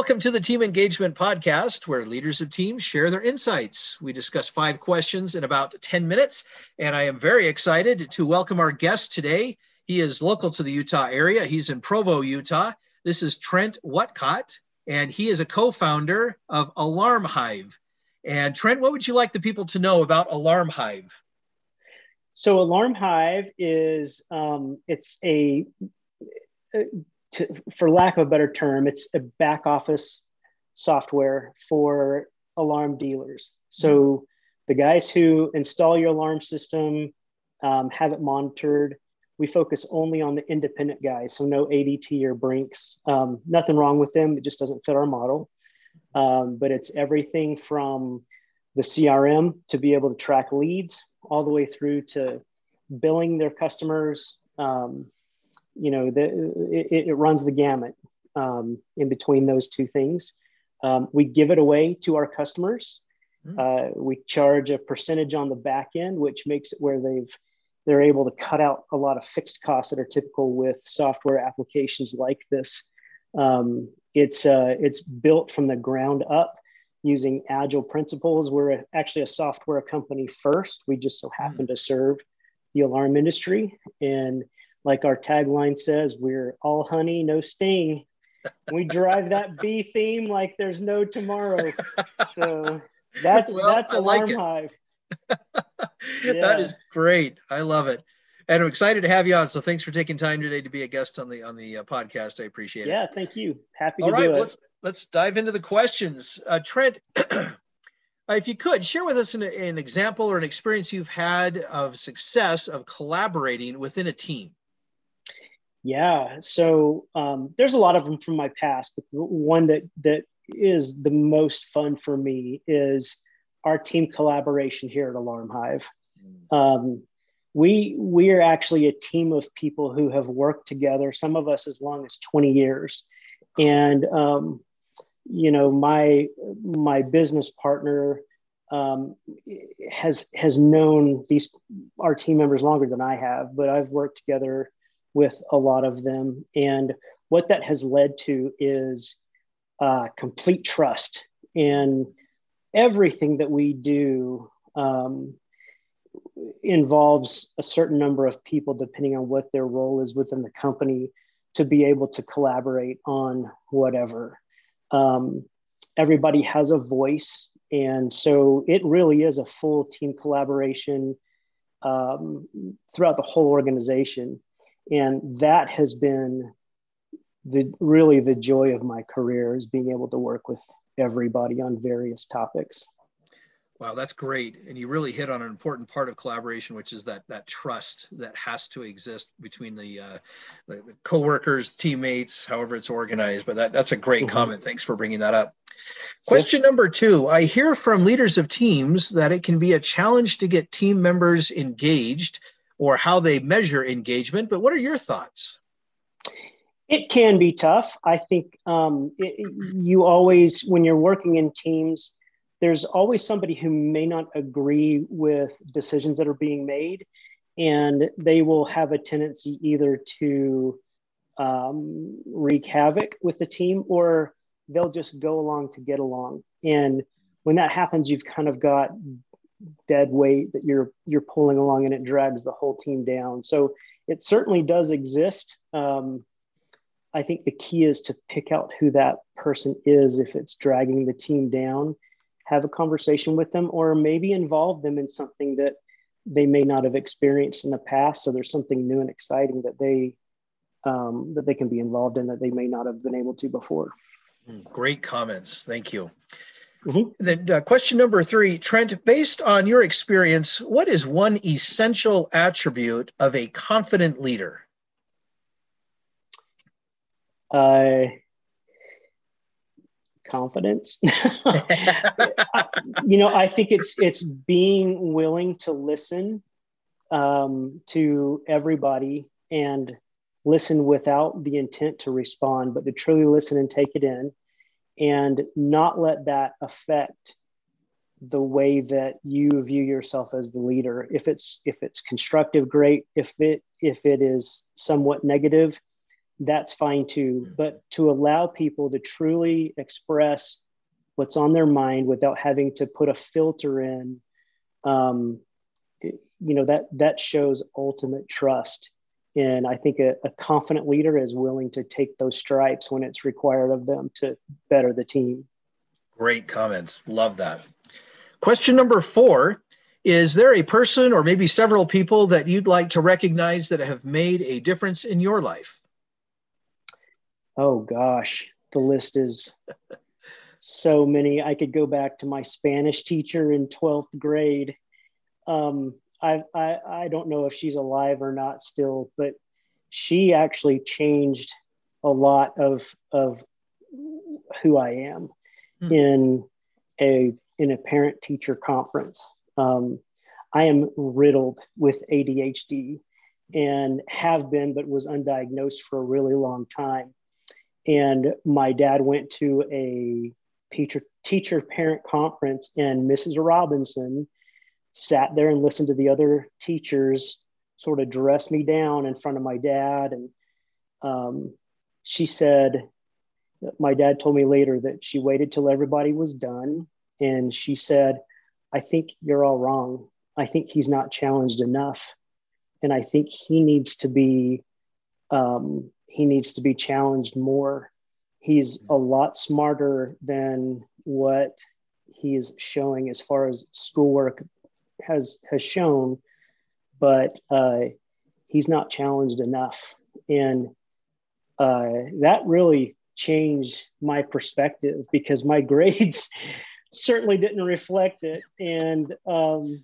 Welcome to the Team Engagement Podcast, where leaders of teams share their insights. We discuss five questions in about 10 minutes, and I am very excited to welcome our guest today. He is local to the Utah area, he's in Provo, Utah. This is Trent Whatcott, and he is a co founder of Alarm Hive. And Trent, what would you like the people to know about Alarm Hive? So, Alarm Hive is um, it's a to, for lack of a better term, it's a back office software for alarm dealers. So mm-hmm. the guys who install your alarm system, um, have it monitored. We focus only on the independent guys, so no ADT or Brinks. Um, nothing wrong with them; it just doesn't fit our model. Um, but it's everything from the CRM to be able to track leads, all the way through to billing their customers, um, you know, the, it, it runs the gamut um, in between those two things. Um, we give it away to our customers. Hmm. Uh, we charge a percentage on the back end, which makes it where they've they're able to cut out a lot of fixed costs that are typical with software applications like this. Um, it's uh, it's built from the ground up using agile principles. We're actually a software company first. We just so happen hmm. to serve the alarm industry, and like our tagline says, we're all honey, no sting. We drive that bee theme like there's no tomorrow. So that's well, that's Alarm like Hive. yeah. That is great. I love it. And I'm excited to have you on. So thanks for taking time today to be a guest on the on the uh, podcast. I appreciate it. Yeah, thank you. Happy All to right, do it. Let's let's dive into the questions. Uh, Trent, if you could share with us an, an example or an experience you've had of success of collaborating within a team. Yeah, so um, there's a lot of them from my past, but one that that is the most fun for me is our team collaboration here at Alarm Hive. Mm. Um, we we are actually a team of people who have worked together. Some of us as long as 20 years, and um, you know my my business partner um, has has known these our team members longer than I have, but I've worked together with a lot of them. And what that has led to is uh, complete trust. And everything that we do um, involves a certain number of people, depending on what their role is within the company, to be able to collaborate on whatever. Um, everybody has a voice. And so it really is a full team collaboration um, throughout the whole organization and that has been the really the joy of my career is being able to work with everybody on various topics. Wow that's great. And you really hit on an important part of collaboration which is that that trust that has to exist between the, uh, the, the co-workers teammates however it's organized. But that, that's a great mm-hmm. comment. Thanks for bringing that up. Question number two i hear from leaders of teams that it can be a challenge to get team members engaged or how they measure engagement. But what are your thoughts? It can be tough. I think um, it, you always, when you're working in teams, there's always somebody who may not agree with decisions that are being made, and they will have a tendency either to um, wreak havoc with the team or they'll just go along to get along. And when that happens, you've kind of got dead weight that you're you're pulling along and it drags the whole team down. So it certainly does exist. Um, i think the key is to pick out who that person is if it's dragging the team down have a conversation with them or maybe involve them in something that they may not have experienced in the past. So there's something new and exciting that they um, that they can be involved in that they may not have been able to before. Hmm, great comments. Thank you Mm-hmm. Then uh, question number three, Trent, based on your experience, what is one essential attribute of a confident leader? Uh, confidence. you know, I think it's it's being willing to listen um, to everybody and listen without the intent to respond, but to truly listen and take it in and not let that affect the way that you view yourself as the leader if it's if it's constructive great if it if it is somewhat negative that's fine too. But to allow people to truly express what's on their mind without having to put a filter in, um, you know, that that shows ultimate trust. And I think a, a confident leader is willing to take those stripes when it's required of them to better the team. Great comments. Love that. Question number four Is there a person or maybe several people that you'd like to recognize that have made a difference in your life? Oh, gosh. The list is so many. I could go back to my Spanish teacher in 12th grade. Um, I, I, I don't know if she's alive or not still, but she actually changed a lot of, of who I am mm. in a in a parent teacher conference. Um, I am riddled with ADHD and have been, but was undiagnosed for a really long time. And my dad went to a teacher teacher parent conference, and Mrs. Robinson sat there and listened to the other teachers sort of dress me down in front of my dad. And um, she said, my dad told me later that she waited till everybody was done and she said, I think you're all wrong. I think he's not challenged enough. And I think he needs to be um, he needs to be challenged more. He's a lot smarter than what he is showing as far as schoolwork has has shown, but uh, he's not challenged enough. And uh, that really changed my perspective because my grades certainly didn't reflect it. And, um,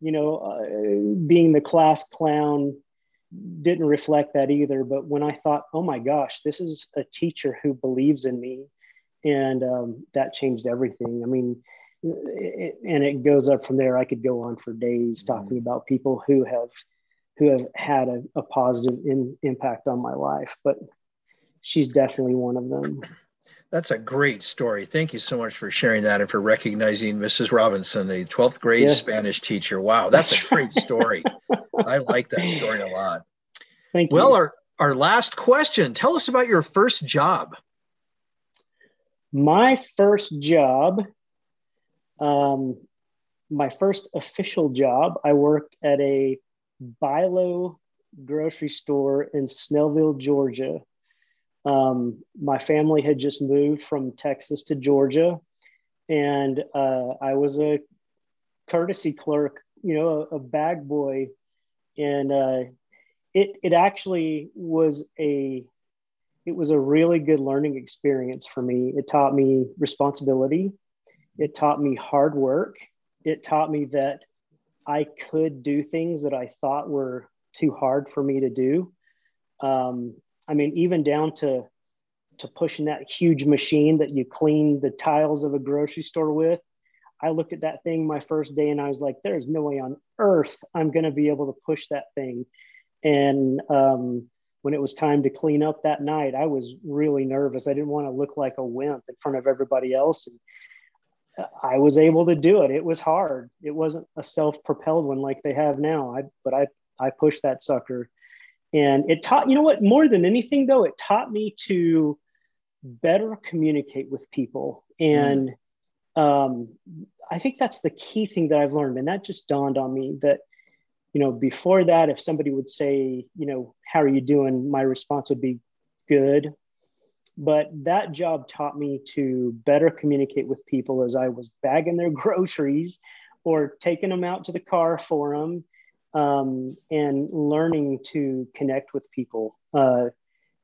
you know, uh, being the class clown didn't reflect that either. But when I thought, oh my gosh, this is a teacher who believes in me, and um, that changed everything. I mean, and it goes up from there. I could go on for days mm-hmm. talking about people who have who have had a, a positive in, impact on my life, but she's definitely one of them. That's a great story. Thank you so much for sharing that and for recognizing Mrs. Robinson, the 12th grade yeah. Spanish teacher. Wow, that's a great story. I like that story a lot. Thank you. Well, our, our last question tell us about your first job. My first job, um, my first official job, I worked at a BI-LO grocery store in Snellville, Georgia um, my family had just moved from Texas to Georgia, and uh, I was a courtesy clerk, you know, a, a bag boy, and uh, it it actually was a it was a really good learning experience for me. It taught me responsibility. It taught me hard work. It taught me that I could do things that I thought were too hard for me to do. Um, I mean, even down to to pushing that huge machine that you clean the tiles of a grocery store with. I looked at that thing my first day and I was like, there's no way on earth I'm going to be able to push that thing. And um, when it was time to clean up that night, I was really nervous. I didn't want to look like a wimp in front of everybody else. And I was able to do it. It was hard. It wasn't a self-propelled one like they have now. I, but I, I pushed that sucker and it taught, you know what, more than anything though, it taught me to better communicate with people. And mm. um, I think that's the key thing that I've learned. And that just dawned on me that, you know, before that, if somebody would say, you know, how are you doing? My response would be good. But that job taught me to better communicate with people as I was bagging their groceries or taking them out to the car for them um, and learning to connect with people. Uh,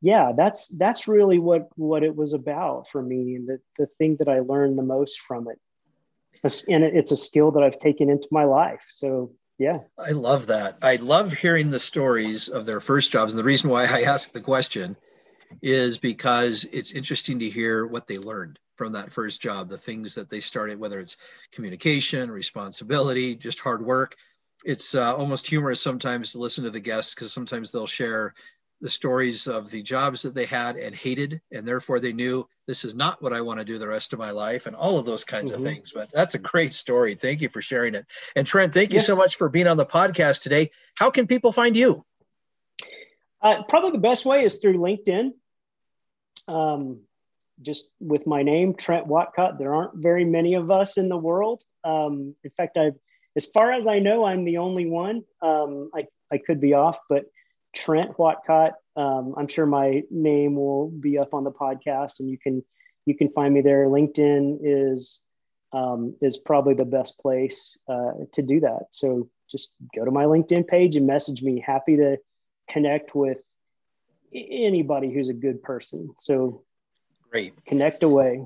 yeah, that's that's really what what it was about for me, and the the thing that I learned the most from it. And it's a skill that I've taken into my life. So yeah, I love that. I love hearing the stories of their first jobs, and the reason why I asked the question is because it's interesting to hear what they learned from that first job, the things that they started, whether it's communication, responsibility, just hard work it's uh, almost humorous sometimes to listen to the guests because sometimes they'll share the stories of the jobs that they had and hated, and therefore they knew this is not what I want to do the rest of my life, and all of those kinds mm-hmm. of things. But that's a great story. Thank you for sharing it. And Trent, thank you yeah. so much for being on the podcast today. How can people find you? Uh, probably the best way is through LinkedIn. Um, just with my name, Trent Whatcott. There aren't very many of us in the world. Um, in fact, I, as far as I know, I'm the only one. Um, I, I could be off, but Trent Whatcott. Um, I'm sure my name will be up on the podcast, and you can you can find me there. LinkedIn is um, is probably the best place uh, to do that. So just go to my LinkedIn page and message me. Happy to connect with anybody who's a good person. So great. Connect away.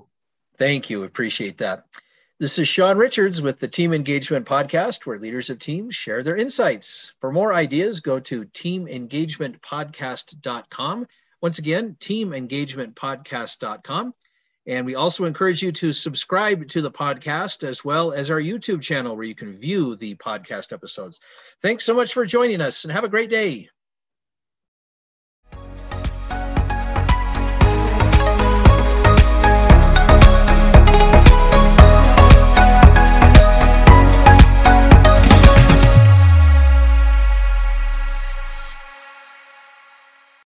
Thank you. Appreciate that. This is Sean Richards with the Team Engagement Podcast, where leaders of teams share their insights. For more ideas, go to teamengagementpodcast.com. Once again, teamengagementpodcast.com. And we also encourage you to subscribe to the podcast as well as our YouTube channel where you can view the podcast episodes. Thanks so much for joining us and have a great day.